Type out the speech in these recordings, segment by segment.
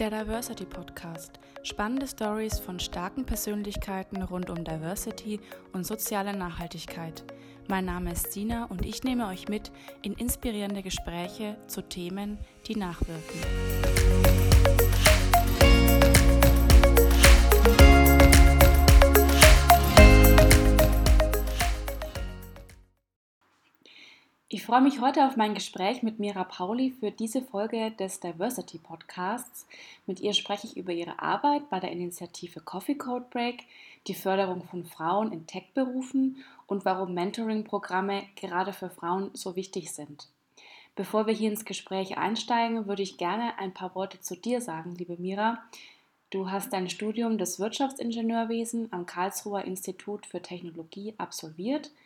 Der Diversity Podcast. Spannende Stories von starken Persönlichkeiten rund um Diversity und soziale Nachhaltigkeit. Mein Name ist Sina und ich nehme euch mit in inspirierende Gespräche zu Themen, die nachwirken. Freue mich heute auf mein Gespräch mit Mira Pauli für diese Folge des Diversity Podcasts. Mit ihr spreche ich über ihre Arbeit bei der Initiative Coffee Code Break, die Förderung von Frauen in Tech-Berufen und warum Mentoring-Programme gerade für Frauen so wichtig sind. Bevor wir hier ins Gespräch einsteigen, würde ich gerne ein paar Worte zu dir sagen, liebe Mira. Du hast dein Studium des Wirtschaftsingenieurwesen am Karlsruher Institut für Technologie absolviert –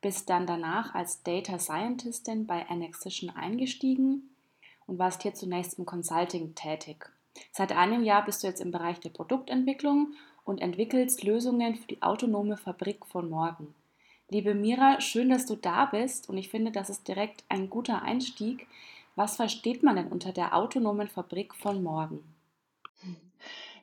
bist dann danach als Data Scientistin bei Annexation eingestiegen und warst hier zunächst im Consulting tätig. Seit einem Jahr bist du jetzt im Bereich der Produktentwicklung und entwickelst Lösungen für die autonome Fabrik von morgen. Liebe Mira, schön, dass du da bist und ich finde, das ist direkt ein guter Einstieg. Was versteht man denn unter der autonomen Fabrik von morgen?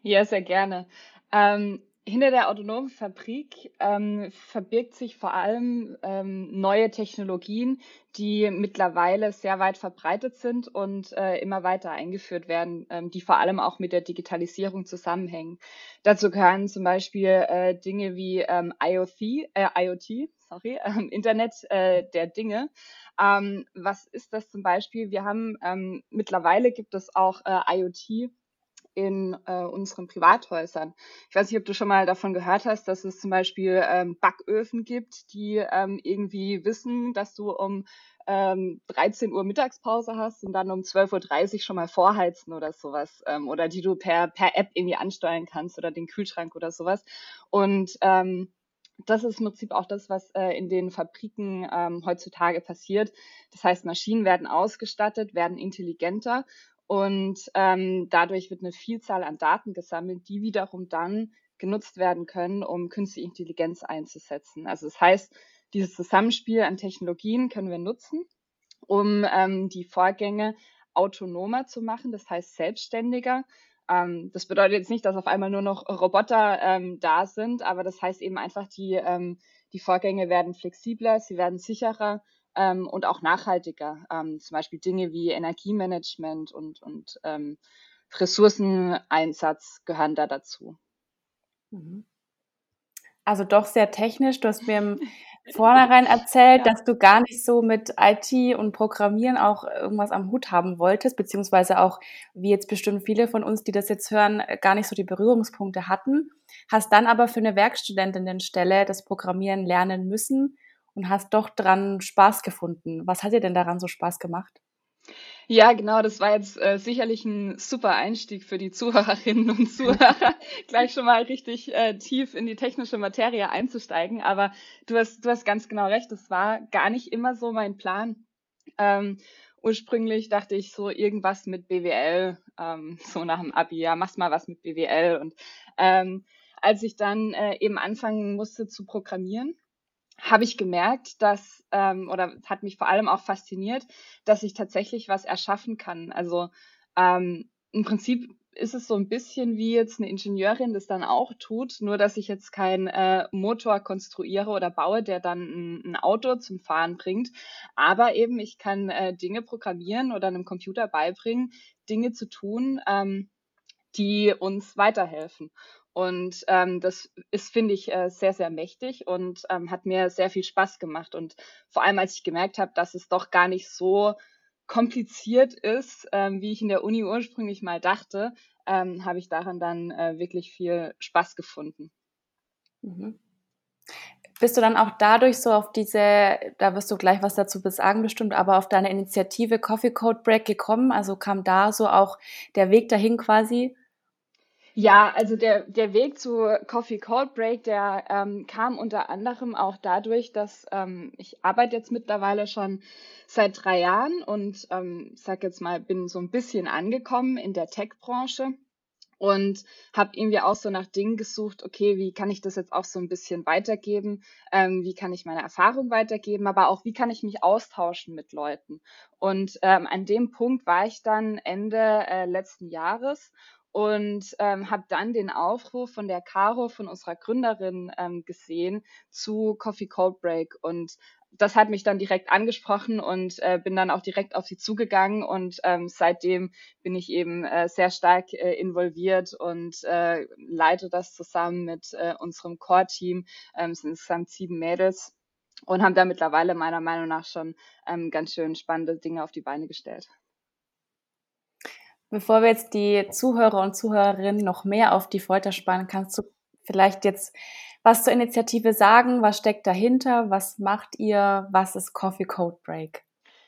Ja, sehr gerne. Ähm, hinter der autonomen Fabrik ähm, verbirgt sich vor allem ähm, neue Technologien, die mittlerweile sehr weit verbreitet sind und äh, immer weiter eingeführt werden, ähm, die vor allem auch mit der Digitalisierung zusammenhängen. Dazu gehören zum Beispiel äh, Dinge wie ähm, IoT, äh, IoT, sorry, ähm, Internet äh, der Dinge. Ähm, was ist das zum Beispiel? Wir haben ähm, mittlerweile gibt es auch äh, IoT in äh, unseren Privathäusern. Ich weiß nicht, ob du schon mal davon gehört hast, dass es zum Beispiel ähm, Backöfen gibt, die ähm, irgendwie wissen, dass du um ähm, 13 Uhr Mittagspause hast und dann um 12.30 Uhr schon mal vorheizen oder sowas. Ähm, oder die du per, per App irgendwie ansteuern kannst oder den Kühlschrank oder sowas. Und ähm, das ist im Prinzip auch das, was äh, in den Fabriken ähm, heutzutage passiert. Das heißt, Maschinen werden ausgestattet, werden intelligenter und ähm, dadurch wird eine Vielzahl an Daten gesammelt, die wiederum dann genutzt werden können, um künstliche Intelligenz einzusetzen. Also das heißt, dieses Zusammenspiel an Technologien können wir nutzen, um ähm, die Vorgänge autonomer zu machen, das heißt selbstständiger. Ähm, das bedeutet jetzt nicht, dass auf einmal nur noch Roboter ähm, da sind, aber das heißt eben einfach, die, ähm, die Vorgänge werden flexibler, sie werden sicherer ähm, und auch nachhaltiger. Ähm, zum Beispiel Dinge wie Energiemanagement und, und ähm, Ressourceneinsatz gehören da dazu. Mhm. Also doch sehr technisch. Du hast mir im Vornherein erzählt, ja. dass du gar nicht so mit IT und Programmieren auch irgendwas am Hut haben wolltest, beziehungsweise auch, wie jetzt bestimmt viele von uns, die das jetzt hören, gar nicht so die Berührungspunkte hatten. Hast dann aber für eine Werkstudentinnenstelle das Programmieren lernen müssen und hast doch dran Spaß gefunden. Was hat dir denn daran so Spaß gemacht? Ja, genau, das war jetzt äh, sicherlich ein super Einstieg für die Zuhörerinnen und Zuhörer, gleich schon mal richtig äh, tief in die technische Materie einzusteigen. Aber du hast, du hast ganz genau recht, das war gar nicht immer so mein Plan. Ähm, ursprünglich dachte ich so irgendwas mit BWL, ähm, so nach dem Abi, ja, machst mal was mit BWL. Und ähm, als ich dann äh, eben anfangen musste zu programmieren, habe ich gemerkt, dass, ähm, oder hat mich vor allem auch fasziniert, dass ich tatsächlich was erschaffen kann. Also ähm, im Prinzip ist es so ein bisschen wie jetzt eine Ingenieurin das dann auch tut, nur dass ich jetzt keinen äh, Motor konstruiere oder baue, der dann ein, ein, Auto zum Fahren bringt. Aber eben, ich kann äh, Dinge programmieren oder einem Computer beibringen, Dinge zu tun, ähm, die uns weiterhelfen. Und ähm, das ist, finde ich, äh, sehr, sehr mächtig und ähm, hat mir sehr viel Spaß gemacht. Und vor allem, als ich gemerkt habe, dass es doch gar nicht so kompliziert ist, ähm, wie ich in der Uni ursprünglich mal dachte, ähm, habe ich daran dann äh, wirklich viel Spaß gefunden. Mhm. Bist du dann auch dadurch so auf diese, da wirst du gleich was dazu besagen bestimmt, aber auf deine Initiative Coffee Code Break gekommen? Also kam da so auch der Weg dahin quasi? Ja, also der, der Weg zu Coffee Cold Break, der ähm, kam unter anderem auch dadurch, dass ähm, ich arbeite jetzt mittlerweile schon seit drei Jahren und ähm, sag jetzt mal, bin so ein bisschen angekommen in der Tech-Branche und habe irgendwie auch so nach Dingen gesucht, okay, wie kann ich das jetzt auch so ein bisschen weitergeben? Ähm, wie kann ich meine Erfahrung weitergeben? Aber auch, wie kann ich mich austauschen mit Leuten? Und ähm, an dem Punkt war ich dann Ende äh, letzten Jahres und ähm, habe dann den Aufruf von der Caro, von unserer Gründerin, ähm, gesehen zu Coffee Cold Break und das hat mich dann direkt angesprochen und äh, bin dann auch direkt auf sie zugegangen und ähm, seitdem bin ich eben äh, sehr stark äh, involviert und äh, leite das zusammen mit äh, unserem Core-Team. Ähm, es sind insgesamt sieben Mädels und haben da mittlerweile meiner Meinung nach schon ähm, ganz schön spannende Dinge auf die Beine gestellt. Bevor wir jetzt die Zuhörer und Zuhörerinnen noch mehr auf die Folter spannen, kannst du vielleicht jetzt was zur Initiative sagen? Was steckt dahinter? Was macht ihr? Was ist Coffee Code Break?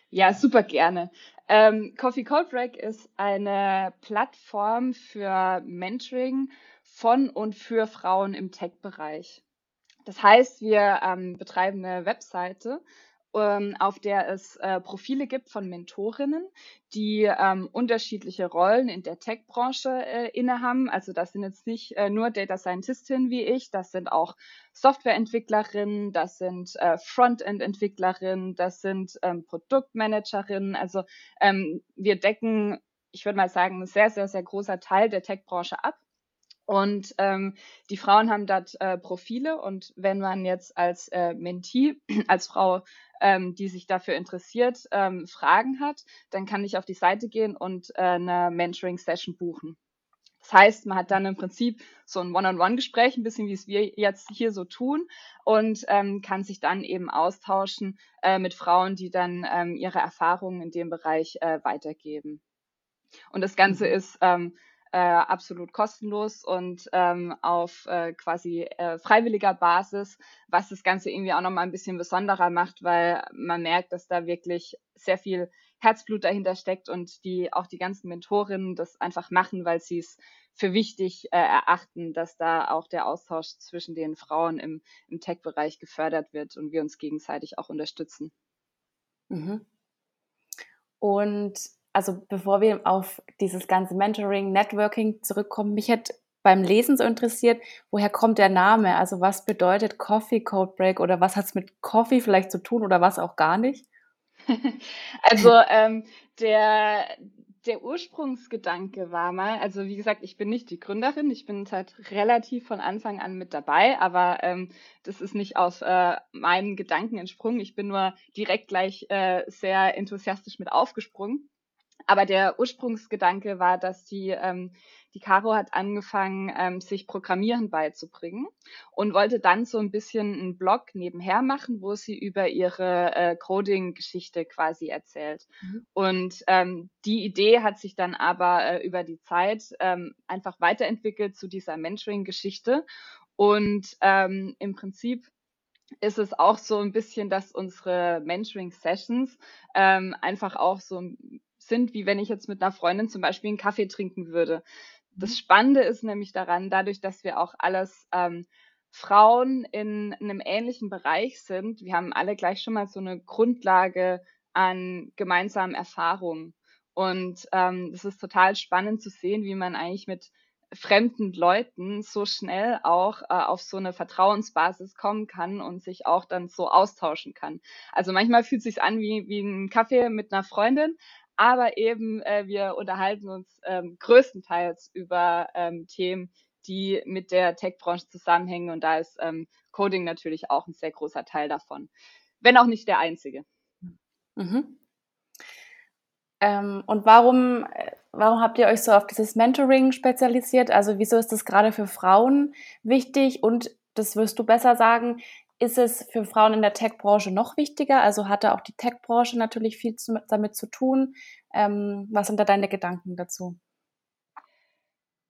Ja, super gerne. Ähm, Coffee Code Break ist eine Plattform für Mentoring von und für Frauen im Tech-Bereich. Das heißt, wir ähm, betreiben eine Webseite, ähm, auf der es äh, Profile gibt von Mentorinnen, die ähm, unterschiedliche Rollen in der Tech-Branche äh, innehaben. Also das sind jetzt nicht äh, nur Data Scientistinnen wie ich, das sind auch Softwareentwicklerinnen, das sind äh, Frontend-Entwicklerinnen, das sind ähm, Produktmanagerinnen. Also ähm, wir decken, ich würde mal sagen, ein sehr, sehr, sehr großer Teil der Tech-Branche ab. Und ähm, die Frauen haben dort äh, Profile und wenn man jetzt als äh, Mentee, als Frau ähm, die sich dafür interessiert, ähm, Fragen hat, dann kann ich auf die Seite gehen und äh, eine Mentoring-Session buchen. Das heißt, man hat dann im Prinzip so ein One-on-One-Gespräch, ein bisschen wie es wir jetzt hier so tun, und ähm, kann sich dann eben austauschen äh, mit Frauen, die dann ähm, ihre Erfahrungen in dem Bereich äh, weitergeben. Und das Ganze mhm. ist ähm, äh, absolut kostenlos und ähm, auf äh, quasi äh, freiwilliger Basis, was das Ganze irgendwie auch nochmal ein bisschen besonderer macht, weil man merkt, dass da wirklich sehr viel Herzblut dahinter steckt und die auch die ganzen Mentorinnen das einfach machen, weil sie es für wichtig äh, erachten, dass da auch der Austausch zwischen den Frauen im, im Tech-Bereich gefördert wird und wir uns gegenseitig auch unterstützen. Mhm. Und also bevor wir auf dieses ganze Mentoring, Networking zurückkommen, mich hätte beim Lesen so interessiert, woher kommt der Name? Also was bedeutet Coffee Code Break oder was hat es mit Coffee vielleicht zu tun oder was auch gar nicht? also ähm, der, der Ursprungsgedanke war mal, also wie gesagt, ich bin nicht die Gründerin, ich bin halt relativ von Anfang an mit dabei, aber ähm, das ist nicht aus äh, meinen Gedanken entsprungen. Ich bin nur direkt gleich äh, sehr enthusiastisch mit aufgesprungen. Aber der Ursprungsgedanke war, dass die, ähm, die Caro hat angefangen, ähm, sich Programmieren beizubringen und wollte dann so ein bisschen einen Blog nebenher machen, wo sie über ihre äh, Coding-Geschichte quasi erzählt. Mhm. Und ähm, die Idee hat sich dann aber äh, über die Zeit ähm, einfach weiterentwickelt zu dieser Mentoring-Geschichte. Und ähm, im Prinzip ist es auch so ein bisschen, dass unsere Mentoring-Sessions ähm, einfach auch so sind, wie wenn ich jetzt mit einer Freundin zum Beispiel einen Kaffee trinken würde. Das mhm. Spannende ist nämlich daran, dadurch, dass wir auch alles ähm, Frauen in einem ähnlichen Bereich sind, wir haben alle gleich schon mal so eine Grundlage an gemeinsamen Erfahrungen. Und ähm, das ist total spannend zu sehen, wie man eigentlich mit fremden Leuten so schnell auch äh, auf so eine Vertrauensbasis kommen kann und sich auch dann so austauschen kann. Also manchmal fühlt es sich an wie, wie ein Kaffee mit einer Freundin, aber eben äh, wir unterhalten uns ähm, größtenteils über ähm, Themen, die mit der Tech-Branche zusammenhängen und da ist ähm, Coding natürlich auch ein sehr großer Teil davon, wenn auch nicht der einzige. Mhm. Ähm, und warum, äh, warum habt ihr euch so auf dieses Mentoring spezialisiert? Also wieso ist das gerade für Frauen wichtig? Und das wirst du besser sagen, ist es für Frauen in der Tech-Branche noch wichtiger? Also hat da auch die Tech-Branche natürlich viel zu, damit zu tun. Ähm, was sind da deine Gedanken dazu?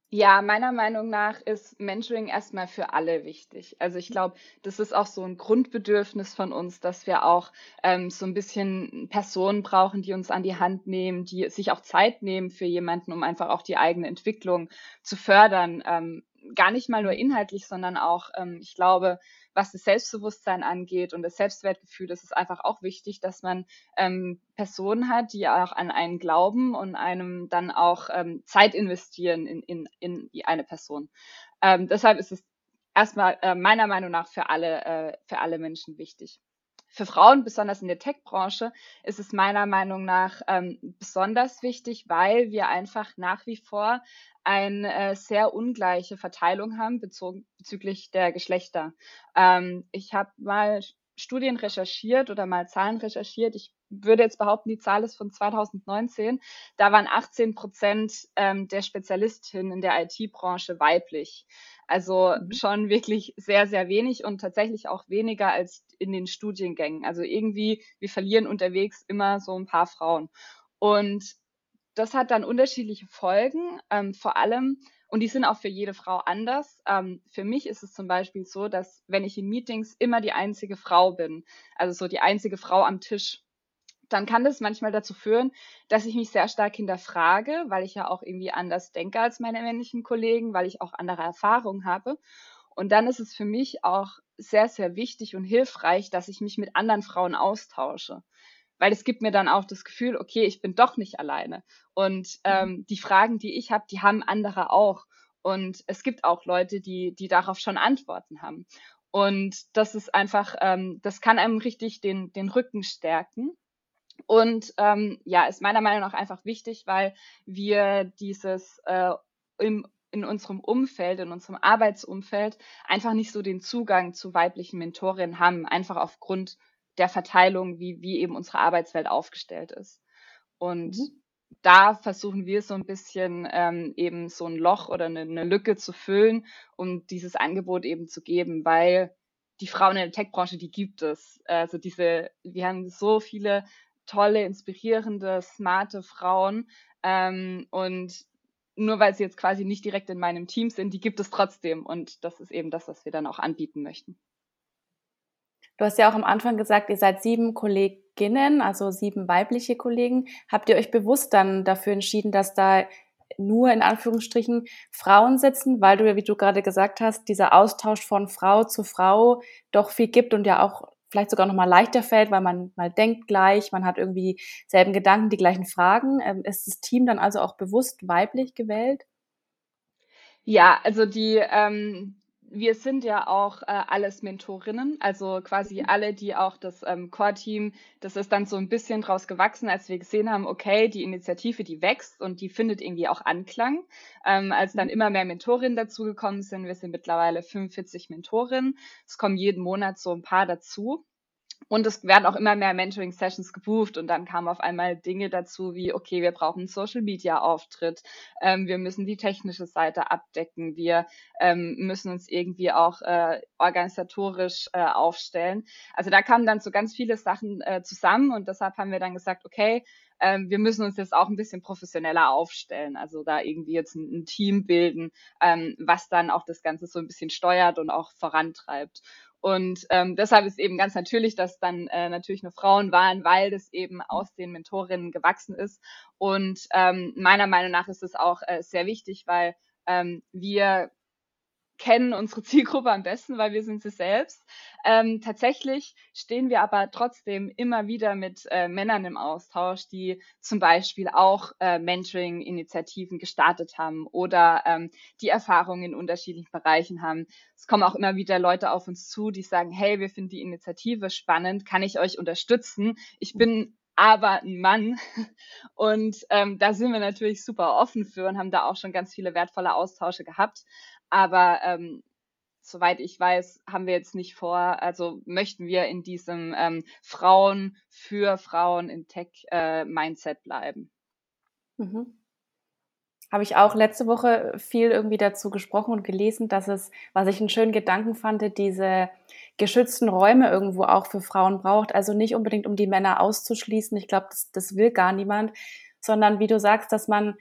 Ja, meiner Meinung nach ist Mentoring erstmal für alle wichtig. Also ich glaube, das ist auch so ein Grundbedürfnis von uns, dass wir auch ähm, so ein bisschen Personen brauchen, die uns an die Hand nehmen, die sich auch Zeit nehmen für jemanden, um einfach auch die eigene Entwicklung zu fördern. Ähm, gar nicht mal nur inhaltlich, sondern auch, ähm, ich glaube, was das Selbstbewusstsein angeht und das Selbstwertgefühl, das ist einfach auch wichtig, dass man ähm, Personen hat, die auch an einen glauben und einem dann auch ähm, Zeit investieren in, in, in eine Person. Ähm, deshalb ist es erstmal äh, meiner Meinung nach für alle, äh, für alle Menschen wichtig. Für Frauen, besonders in der Tech-Branche, ist es meiner Meinung nach ähm, besonders wichtig, weil wir einfach nach wie vor eine äh, sehr ungleiche Verteilung haben bezogen, bezüglich der Geschlechter. Ähm, ich habe mal Studien recherchiert oder mal Zahlen recherchiert. Ich würde jetzt behaupten, die Zahl ist von 2019. Da waren 18 Prozent ähm, der Spezialistinnen in der IT-Branche weiblich. Also mhm. schon wirklich sehr, sehr wenig und tatsächlich auch weniger als in den Studiengängen. Also irgendwie, wir verlieren unterwegs immer so ein paar Frauen. Und das hat dann unterschiedliche Folgen, ähm, vor allem, und die sind auch für jede Frau anders. Ähm, für mich ist es zum Beispiel so, dass wenn ich in Meetings immer die einzige Frau bin, also so die einzige Frau am Tisch, dann kann das manchmal dazu führen, dass ich mich sehr stark hinterfrage, weil ich ja auch irgendwie anders denke als meine männlichen Kollegen, weil ich auch andere Erfahrungen habe. Und dann ist es für mich auch sehr, sehr wichtig und hilfreich, dass ich mich mit anderen Frauen austausche. Weil es gibt mir dann auch das Gefühl, okay, ich bin doch nicht alleine. Und mhm. ähm, die Fragen, die ich habe, die haben andere auch. Und es gibt auch Leute, die, die darauf schon Antworten haben. Und das ist einfach, ähm, das kann einem richtig den, den Rücken stärken. Und ähm, ja, ist meiner Meinung nach einfach wichtig, weil wir dieses äh, im, in unserem Umfeld, in unserem Arbeitsumfeld einfach nicht so den Zugang zu weiblichen Mentorinnen haben, einfach aufgrund der Verteilung, wie, wie eben unsere Arbeitswelt aufgestellt ist. Und mhm. da versuchen wir so ein bisschen ähm, eben so ein Loch oder eine, eine Lücke zu füllen, um dieses Angebot eben zu geben, weil die Frauen in der Tech-Branche, die gibt es. Also diese, wir haben so viele tolle, inspirierende, smarte Frauen. Ähm, und nur weil sie jetzt quasi nicht direkt in meinem Team sind, die gibt es trotzdem. Und das ist eben das, was wir dann auch anbieten möchten. Du hast ja auch am Anfang gesagt, ihr seid sieben Kolleginnen, also sieben weibliche Kollegen. Habt ihr euch bewusst dann dafür entschieden, dass da nur in Anführungsstrichen Frauen sitzen, weil du ja, wie du gerade gesagt hast, dieser Austausch von Frau zu Frau doch viel gibt und ja auch vielleicht sogar noch mal leichter fällt, weil man mal denkt gleich, man hat irgendwie dieselben Gedanken, die gleichen Fragen. Ähm, ist das Team dann also auch bewusst weiblich gewählt? Ja, also die, ähm, wir sind ja auch äh, alles Mentorinnen, also quasi mhm. alle, die auch das ähm, Core-Team, das ist dann so ein bisschen draus gewachsen, als wir gesehen haben, okay, die Initiative, die wächst und die findet irgendwie auch Anklang. Ähm, als dann mhm. immer mehr Mentorinnen dazugekommen sind, wir sind mittlerweile 45 Mentorinnen, es kommen jeden Monat so ein paar dazu. Und es werden auch immer mehr Mentoring-Sessions gebucht und dann kamen auf einmal Dinge dazu wie, okay, wir brauchen einen Social-Media-Auftritt, ähm, wir müssen die technische Seite abdecken, wir ähm, müssen uns irgendwie auch äh, organisatorisch äh, aufstellen. Also da kamen dann so ganz viele Sachen äh, zusammen und deshalb haben wir dann gesagt, okay, ähm, wir müssen uns jetzt auch ein bisschen professioneller aufstellen, also da irgendwie jetzt ein, ein Team bilden, ähm, was dann auch das Ganze so ein bisschen steuert und auch vorantreibt. Und ähm, deshalb ist eben ganz natürlich, dass dann äh, natürlich nur Frauen waren, weil das eben aus den Mentorinnen gewachsen ist. Und ähm, meiner Meinung nach ist es auch äh, sehr wichtig, weil ähm, wir kennen unsere Zielgruppe am besten, weil wir sind sie selbst. Ähm, tatsächlich stehen wir aber trotzdem immer wieder mit äh, Männern im Austausch, die zum Beispiel auch äh, Mentoring-Initiativen gestartet haben oder ähm, die Erfahrungen in unterschiedlichen Bereichen haben. Es kommen auch immer wieder Leute auf uns zu, die sagen, hey, wir finden die Initiative spannend, kann ich euch unterstützen? Ich bin aber ein Mann. Und ähm, da sind wir natürlich super offen für und haben da auch schon ganz viele wertvolle Austausche gehabt. Aber ähm, soweit ich weiß, haben wir jetzt nicht vor, also möchten wir in diesem ähm, Frauen für Frauen in Tech-Mindset äh, bleiben. Mhm. Habe ich auch letzte Woche viel irgendwie dazu gesprochen und gelesen, dass es, was ich einen schönen Gedanken fand, diese geschützten Räume irgendwo auch für Frauen braucht. Also nicht unbedingt, um die Männer auszuschließen. Ich glaube, das, das will gar niemand, sondern wie du sagst, dass man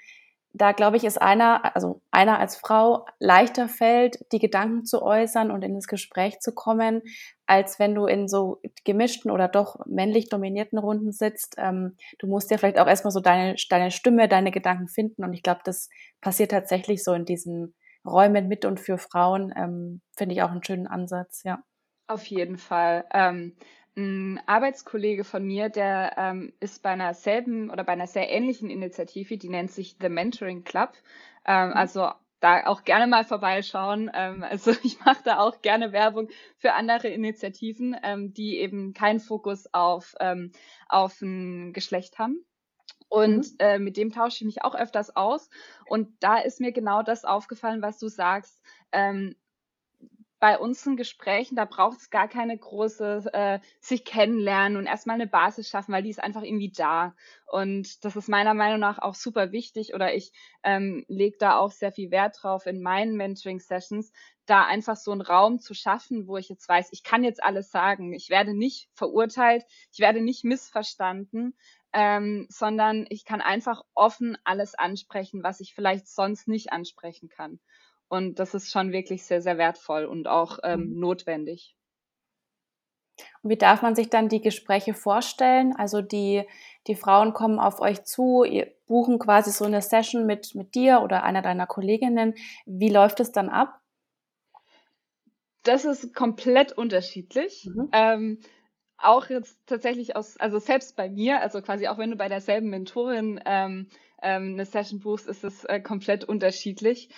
da glaube ich, ist einer, also einer als Frau leichter fällt, die Gedanken zu äußern und in das Gespräch zu kommen, als wenn du in so gemischten oder doch männlich dominierten Runden sitzt. Ähm, du musst ja vielleicht auch erstmal so deine, deine Stimme, deine Gedanken finden und ich glaube, das passiert tatsächlich so in diesen räumen mit und für Frauen, ähm, finde ich auch einen schönen Ansatz, ja. Auf jeden Fall. Ähm, ein Arbeitskollege von mir, der ähm, ist bei einer selben oder bei einer sehr ähnlichen Initiative, die nennt sich The Mentoring Club. Ähm, mhm. Also da auch gerne mal vorbeischauen. Ähm, also ich mache da auch gerne Werbung für andere Initiativen, ähm, die eben keinen Fokus auf, ähm, auf ein Geschlecht haben. Und mhm. äh, mit dem tausche ich mich auch öfters aus. Und da ist mir genau das aufgefallen, was du sagst. Ähm, bei unseren Gesprächen, da braucht es gar keine große äh, sich kennenlernen und erstmal eine Basis schaffen, weil die ist einfach irgendwie da. Und das ist meiner Meinung nach auch super wichtig oder ich ähm, lege da auch sehr viel Wert drauf in meinen Mentoring-Sessions, da einfach so einen Raum zu schaffen, wo ich jetzt weiß, ich kann jetzt alles sagen, ich werde nicht verurteilt, ich werde nicht missverstanden, ähm, sondern ich kann einfach offen alles ansprechen, was ich vielleicht sonst nicht ansprechen kann. Und das ist schon wirklich sehr, sehr wertvoll und auch ähm, mhm. notwendig. Und wie darf man sich dann die Gespräche vorstellen? Also die, die Frauen kommen auf euch zu, ihr buchen quasi so eine Session mit, mit dir oder einer deiner Kolleginnen. Wie läuft es dann ab? Das ist komplett unterschiedlich. Mhm. Ähm, auch jetzt tatsächlich aus, also selbst bei mir, also quasi auch wenn du bei derselben Mentorin ähm, ähm, eine Session buchst, ist es äh, komplett unterschiedlich.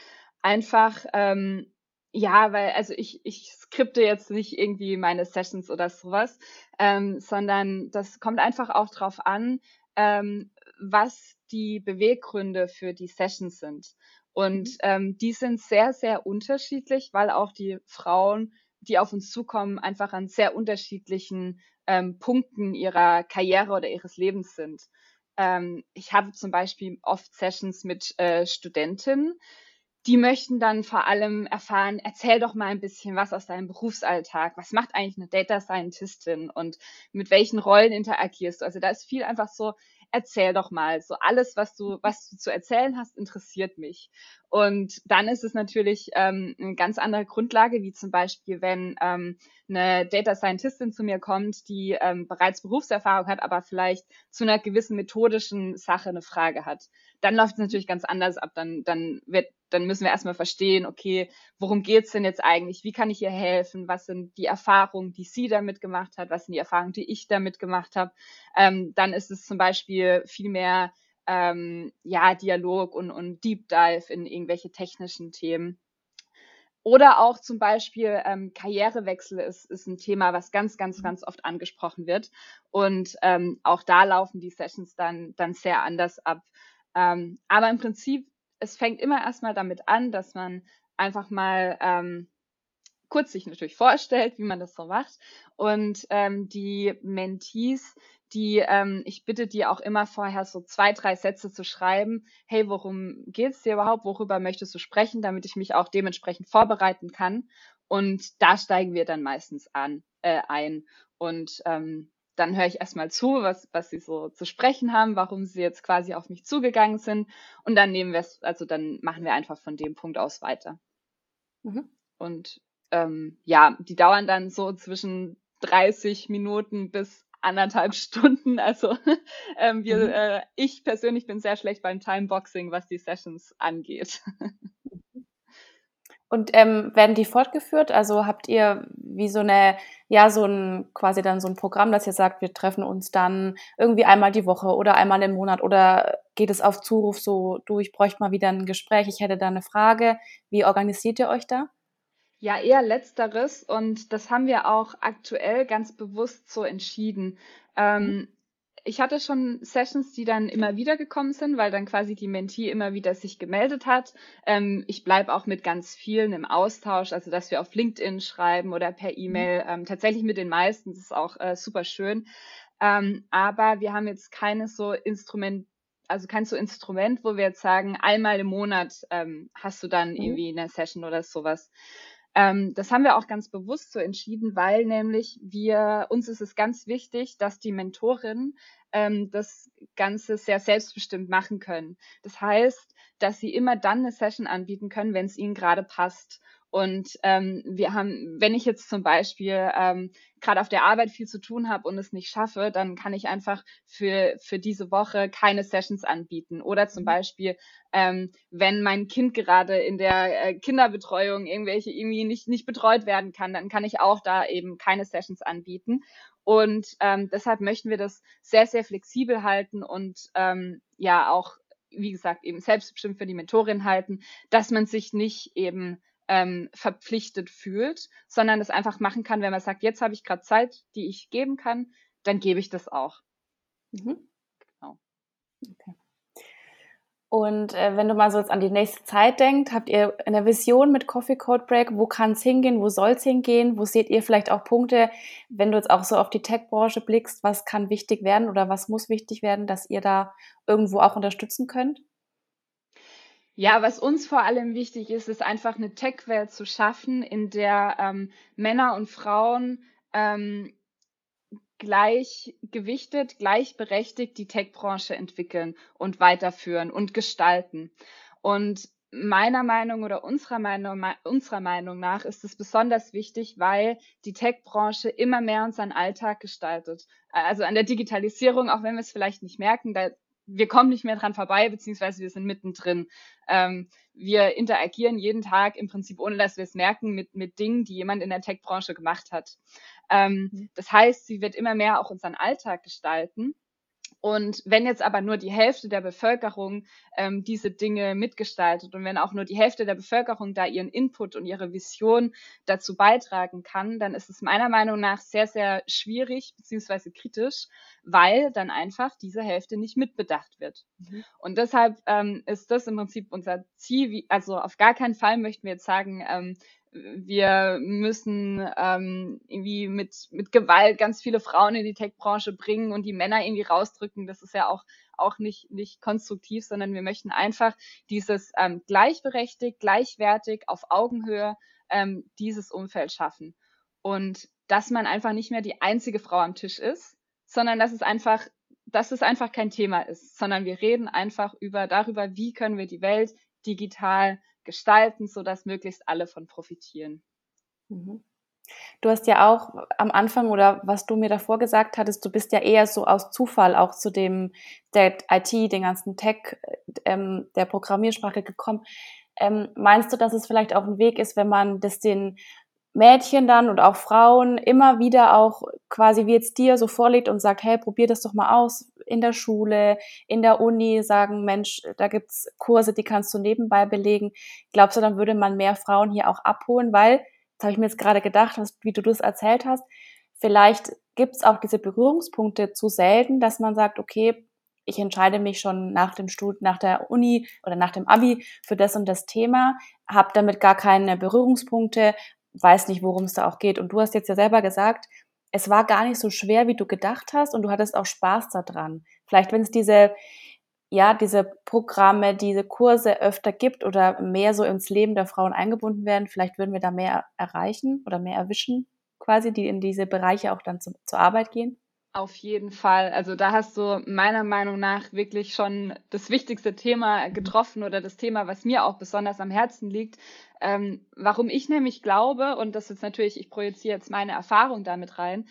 Einfach, ähm, ja, weil, also ich, ich skripte jetzt nicht irgendwie meine Sessions oder sowas, ähm, sondern das kommt einfach auch drauf an, ähm, was die Beweggründe für die Sessions sind. Und mhm. ähm, die sind sehr, sehr unterschiedlich, weil auch die Frauen, die auf uns zukommen, einfach an sehr unterschiedlichen ähm, Punkten ihrer Karriere oder ihres Lebens sind. Ähm, ich habe zum Beispiel oft Sessions mit äh, Studentinnen, die möchten dann vor allem erfahren, erzähl doch mal ein bisschen was aus deinem Berufsalltag. Was macht eigentlich eine Data Scientistin und mit welchen Rollen interagierst du? Also da ist viel einfach so, erzähl doch mal. So alles, was du, was du zu erzählen hast, interessiert mich. Und dann ist es natürlich ähm, eine ganz andere Grundlage, wie zum Beispiel, wenn ähm, eine Data Scientistin zu mir kommt, die ähm, bereits Berufserfahrung hat, aber vielleicht zu einer gewissen methodischen Sache eine Frage hat. Dann läuft es natürlich ganz anders ab. Dann, dann wird dann müssen wir erstmal verstehen, okay, worum geht's denn jetzt eigentlich? Wie kann ich ihr helfen? Was sind die Erfahrungen, die sie damit gemacht hat? Was sind die Erfahrungen, die ich damit gemacht habe? Ähm, dann ist es zum Beispiel viel mehr ähm, ja, Dialog und, und Deep Dive in irgendwelche technischen Themen. Oder auch zum Beispiel ähm, Karrierewechsel ist, ist ein Thema, was ganz, ganz, ganz oft angesprochen wird. Und ähm, auch da laufen die Sessions dann, dann sehr anders ab. Ähm, aber im Prinzip es fängt immer erstmal damit an, dass man einfach mal ähm, kurz sich natürlich vorstellt, wie man das so macht. Und ähm, die Mentees, die, ähm, ich bitte die auch immer vorher so zwei, drei Sätze zu schreiben. Hey, worum geht's dir überhaupt? Worüber möchtest du sprechen, damit ich mich auch dementsprechend vorbereiten kann? Und da steigen wir dann meistens an, äh, ein. Und ähm, dann höre ich erstmal zu, was, was sie so zu sprechen haben, warum sie jetzt quasi auf mich zugegangen sind. Und dann nehmen wir es, also dann machen wir einfach von dem Punkt aus weiter. Mhm. Und ähm, ja, die dauern dann so zwischen 30 Minuten bis anderthalb Stunden. Also ähm, wir, mhm. äh, ich persönlich bin sehr schlecht beim Timeboxing, was die Sessions angeht. Und ähm, werden die fortgeführt? Also habt ihr wie so eine, ja, so ein, quasi dann so ein Programm, dass ihr sagt, wir treffen uns dann irgendwie einmal die Woche oder einmal im Monat oder geht es auf Zuruf so, du, ich bräuchte mal wieder ein Gespräch, ich hätte da eine Frage. Wie organisiert ihr euch da? Ja, eher letzteres und das haben wir auch aktuell ganz bewusst so entschieden. Ähm, ich hatte schon Sessions, die dann immer wieder gekommen sind, weil dann quasi die Mentee immer wieder sich gemeldet hat. Ähm, ich bleibe auch mit ganz vielen im Austausch, also dass wir auf LinkedIn schreiben oder per mhm. E-Mail. Ähm, tatsächlich mit den meisten, das ist auch äh, super schön. Ähm, aber wir haben jetzt keine so Instrument, also kein so Instrument, wo wir jetzt sagen, einmal im Monat ähm, hast du dann mhm. irgendwie eine Session oder sowas. Ähm, das haben wir auch ganz bewusst so entschieden, weil nämlich wir, uns ist es ganz wichtig, dass die Mentorinnen ähm, das Ganze sehr selbstbestimmt machen können. Das heißt, dass sie immer dann eine Session anbieten können, wenn es ihnen gerade passt. Und ähm, wir haben, wenn ich jetzt zum Beispiel ähm, gerade auf der Arbeit viel zu tun habe und es nicht schaffe, dann kann ich einfach für, für diese Woche keine Sessions anbieten. Oder zum mhm. Beispiel, ähm, wenn mein Kind gerade in der äh, Kinderbetreuung irgendwelche irgendwie nicht, nicht betreut werden kann, dann kann ich auch da eben keine Sessions anbieten. Und ähm, deshalb möchten wir das sehr, sehr flexibel halten und ähm, ja auch, wie gesagt, eben selbstbestimmt für die Mentorin halten, dass man sich nicht eben ähm, verpflichtet fühlt, sondern das einfach machen kann, wenn man sagt, jetzt habe ich gerade Zeit, die ich geben kann, dann gebe ich das auch. Mhm. Genau. Okay. Und äh, wenn du mal so jetzt an die nächste Zeit denkt, habt ihr eine Vision mit Coffee Code Break? Wo kann es hingehen? Wo soll es hingehen? Wo seht ihr vielleicht auch Punkte, wenn du jetzt auch so auf die Tech-Branche blickst, was kann wichtig werden oder was muss wichtig werden, dass ihr da irgendwo auch unterstützen könnt? Ja, was uns vor allem wichtig ist, ist einfach eine Tech-Welt zu schaffen, in der ähm, Männer und Frauen ähm, gleichgewichtet, gleichberechtigt die Tech-Branche entwickeln und weiterführen und gestalten. Und meiner Meinung oder unserer Meinung, unserer Meinung nach ist es besonders wichtig, weil die Tech-Branche immer mehr unseren Alltag gestaltet. Also an der Digitalisierung, auch wenn wir es vielleicht nicht merken, da wir kommen nicht mehr dran vorbei, beziehungsweise wir sind mittendrin. Ähm, wir interagieren jeden Tag im Prinzip, ohne dass wir es merken, mit, mit Dingen, die jemand in der Tech-Branche gemacht hat. Ähm, mhm. Das heißt, sie wird immer mehr auch unseren Alltag gestalten. Und wenn jetzt aber nur die Hälfte der Bevölkerung ähm, diese Dinge mitgestaltet und wenn auch nur die Hälfte der Bevölkerung da ihren Input und ihre Vision dazu beitragen kann, dann ist es meiner Meinung nach sehr, sehr schwierig beziehungsweise kritisch, weil dann einfach diese Hälfte nicht mitbedacht wird. Mhm. Und deshalb ähm, ist das im Prinzip unser Ziel. Wie, also auf gar keinen Fall möchten wir jetzt sagen, ähm, wir müssen ähm, irgendwie mit, mit Gewalt ganz viele Frauen in die Tech-Branche bringen und die Männer irgendwie rausdrücken. Das ist ja auch, auch nicht, nicht konstruktiv, sondern wir möchten einfach dieses ähm, gleichberechtigt, gleichwertig, auf Augenhöhe ähm, dieses Umfeld schaffen. Und dass man einfach nicht mehr die einzige Frau am Tisch ist, sondern dass es einfach, dass es einfach kein Thema ist, sondern wir reden einfach über darüber, wie können wir die Welt digital gestalten, sodass möglichst alle von profitieren. Mhm. Du hast ja auch am Anfang oder was du mir davor gesagt hattest, du bist ja eher so aus Zufall auch zu dem der IT, den ganzen Tech, ähm, der Programmiersprache gekommen. Ähm, meinst du, dass es vielleicht auch ein Weg ist, wenn man das den Mädchen dann und auch Frauen immer wieder auch quasi wie jetzt dir so vorlegt und sagt, hey, probier das doch mal aus in der Schule, in der Uni, sagen, Mensch, da gibt's Kurse, die kannst du nebenbei belegen. Glaubst du, dann würde man mehr Frauen hier auch abholen? Weil, das habe ich mir jetzt gerade gedacht, wie du das erzählt hast, vielleicht gibt's auch diese Berührungspunkte zu selten, dass man sagt, okay, ich entscheide mich schon nach dem Stud nach der Uni oder nach dem Abi für das und das Thema, habe damit gar keine Berührungspunkte, weiß nicht, worum es da auch geht. Und du hast jetzt ja selber gesagt, es war gar nicht so schwer, wie du gedacht hast und du hattest auch Spaß daran. Vielleicht, wenn es diese, ja, diese Programme, diese Kurse öfter gibt oder mehr so ins Leben der Frauen eingebunden werden, vielleicht würden wir da mehr erreichen oder mehr erwischen, quasi, die in diese Bereiche auch dann zu, zur Arbeit gehen. Auf jeden Fall. Also da hast du meiner Meinung nach wirklich schon das wichtigste Thema getroffen oder das Thema, was mir auch besonders am Herzen liegt. Ähm, warum ich nämlich glaube, und das ist natürlich, ich projiziere jetzt meine Erfahrung damit rein,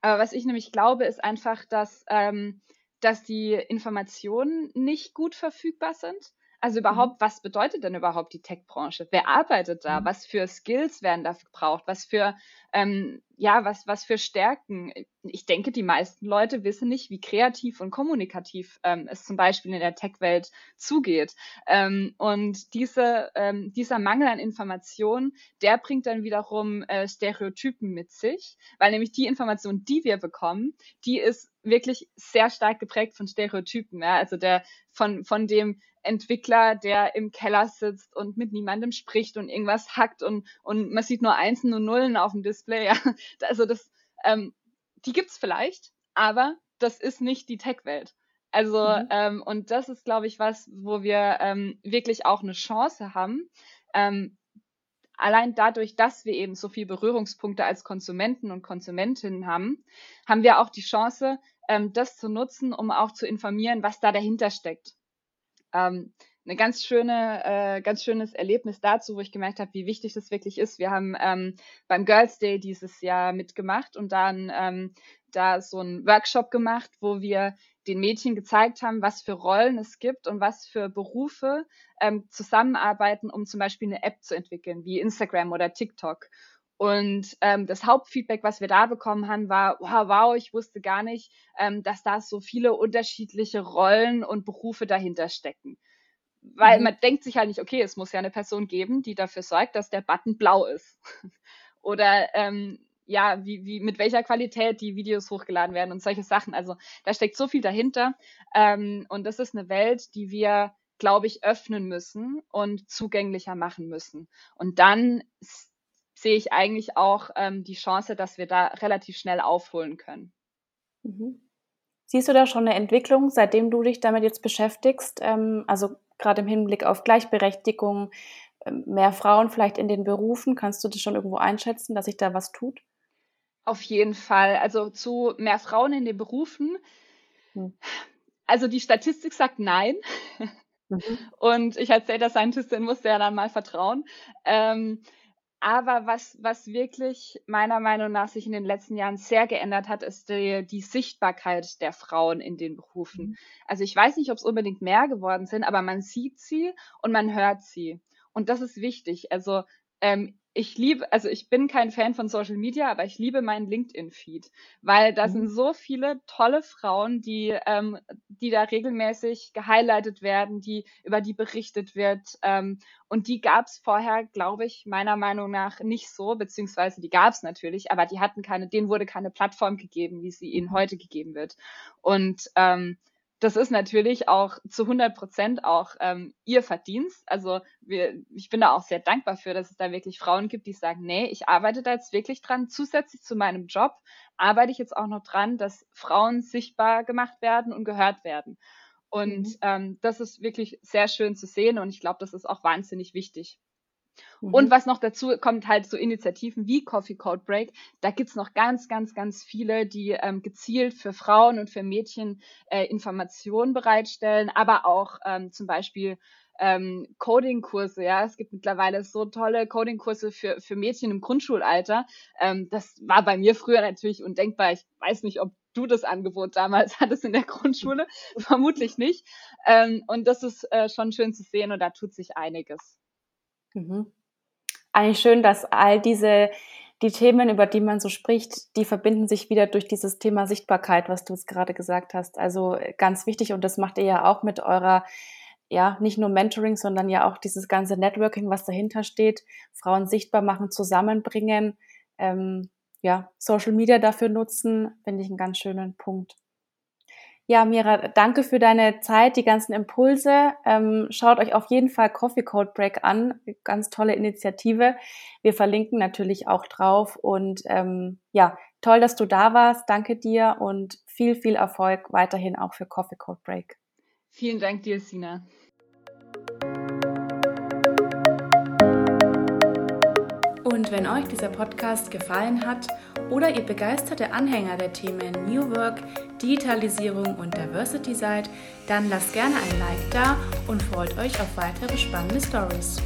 aber was ich nämlich glaube, ist einfach, dass, ähm, dass die Informationen nicht gut verfügbar sind. Also überhaupt, mhm. was bedeutet denn überhaupt die Tech-Branche? Wer arbeitet da? Mhm. Was für Skills werden da gebraucht? Was für ähm, ja, was, was für Stärken. Ich denke, die meisten Leute wissen nicht, wie kreativ und kommunikativ ähm, es zum Beispiel in der Tech-Welt zugeht. Ähm, und diese, ähm, dieser Mangel an Informationen, der bringt dann wiederum äh, Stereotypen mit sich, weil nämlich die Information, die wir bekommen, die ist wirklich sehr stark geprägt von Stereotypen. Ja? Also der von, von dem Entwickler, der im Keller sitzt und mit niemandem spricht und irgendwas hackt und, und man sieht nur Einsen und Nullen auf dem Display. Ja. Also das, ähm, die gibt's vielleicht, aber das ist nicht die Tech-Welt. Also, mhm. ähm, und das ist, glaube ich, was, wo wir ähm, wirklich auch eine Chance haben. Ähm, allein dadurch, dass wir eben so viele Berührungspunkte als Konsumenten und Konsumentinnen haben, haben wir auch die Chance, ähm, das zu nutzen, um auch zu informieren, was da dahinter steckt. Ähm, eine ganz schöne, äh, ganz schönes Erlebnis dazu, wo ich gemerkt habe, wie wichtig das wirklich ist. Wir haben ähm, beim Girls Day dieses Jahr mitgemacht und dann ähm, da so einen Workshop gemacht, wo wir den Mädchen gezeigt haben, was für Rollen es gibt und was für Berufe ähm, zusammenarbeiten, um zum Beispiel eine App zu entwickeln, wie Instagram oder TikTok. Und ähm, das Hauptfeedback, was wir da bekommen haben, war, wow, wow ich wusste gar nicht, ähm, dass da so viele unterschiedliche Rollen und Berufe dahinter stecken. Weil mhm. man denkt sich halt nicht, okay, es muss ja eine Person geben, die dafür sorgt, dass der Button blau ist. Oder ähm, ja, wie, wie, mit welcher Qualität die Videos hochgeladen werden und solche Sachen. Also da steckt so viel dahinter. Ähm, und das ist eine Welt, die wir, glaube ich, öffnen müssen und zugänglicher machen müssen. Und dann sehe ich eigentlich auch ähm, die Chance, dass wir da relativ schnell aufholen können. Mhm. Siehst du da schon eine Entwicklung, seitdem du dich damit jetzt beschäftigst? Ähm, also gerade im Hinblick auf Gleichberechtigung, ähm, mehr Frauen vielleicht in den Berufen. Kannst du das schon irgendwo einschätzen, dass sich da was tut? Auf jeden Fall. Also zu mehr Frauen in den Berufen. Hm. Also die Statistik sagt nein. Mhm. Und ich als Data Scientistin musste ja dann mal vertrauen. Ähm, aber was, was wirklich meiner Meinung nach sich in den letzten Jahren sehr geändert hat, ist die, die Sichtbarkeit der Frauen in den Berufen. Mhm. Also ich weiß nicht, ob es unbedingt mehr geworden sind, aber man sieht sie und man hört sie. Und das ist wichtig. Also ähm, ich liebe, also ich bin kein Fan von Social Media, aber ich liebe meinen LinkedIn-Feed, weil da mhm. sind so viele tolle Frauen, die, ähm, die da regelmäßig gehighlightet werden, die über die berichtet wird. Ähm, und die gab es vorher, glaube ich, meiner Meinung nach nicht so, beziehungsweise die gab es natürlich, aber die hatten keine, denen wurde keine Plattform gegeben, wie sie ihnen heute gegeben wird. Und ähm, das ist natürlich auch zu 100 Prozent auch ähm, ihr Verdienst. Also wir, ich bin da auch sehr dankbar für, dass es da wirklich Frauen gibt, die sagen, nee, ich arbeite da jetzt wirklich dran. Zusätzlich zu meinem Job arbeite ich jetzt auch noch dran, dass Frauen sichtbar gemacht werden und gehört werden. Und mhm. ähm, das ist wirklich sehr schön zu sehen und ich glaube, das ist auch wahnsinnig wichtig. Mhm. Und was noch dazu kommt, halt so Initiativen wie Coffee Code Break. Da gibt's noch ganz, ganz, ganz viele, die ähm, gezielt für Frauen und für Mädchen äh, Informationen bereitstellen, aber auch ähm, zum Beispiel ähm, Coding-Kurse, ja. Es gibt mittlerweile so tolle Coding-Kurse für, für Mädchen im Grundschulalter. Ähm, das war bei mir früher natürlich undenkbar. Ich weiß nicht, ob du das Angebot damals hattest in der Grundschule. Vermutlich nicht. Ähm, und das ist äh, schon schön zu sehen und da tut sich einiges. Mhm. Eigentlich schön, dass all diese die Themen, über die man so spricht, die verbinden sich wieder durch dieses Thema Sichtbarkeit, was du jetzt gerade gesagt hast. Also äh, ganz wichtig und das macht ihr ja auch mit eurer, ja, nicht nur Mentoring, sondern ja auch dieses ganze Networking, was dahinter steht, Frauen sichtbar machen, zusammenbringen, ähm, ja, Social Media dafür nutzen, finde ich einen ganz schönen Punkt. Ja, Mira, danke für deine Zeit, die ganzen Impulse. Ähm, schaut euch auf jeden Fall Coffee Code Break an. Ganz tolle Initiative. Wir verlinken natürlich auch drauf. Und ähm, ja, toll, dass du da warst. Danke dir und viel, viel Erfolg weiterhin auch für Coffee Code Break. Vielen Dank dir, Sina. Und wenn euch dieser Podcast gefallen hat oder ihr begeisterte Anhänger der Themen New Work, Digitalisierung und Diversity seid, dann lasst gerne ein Like da und freut euch auf weitere spannende Stories.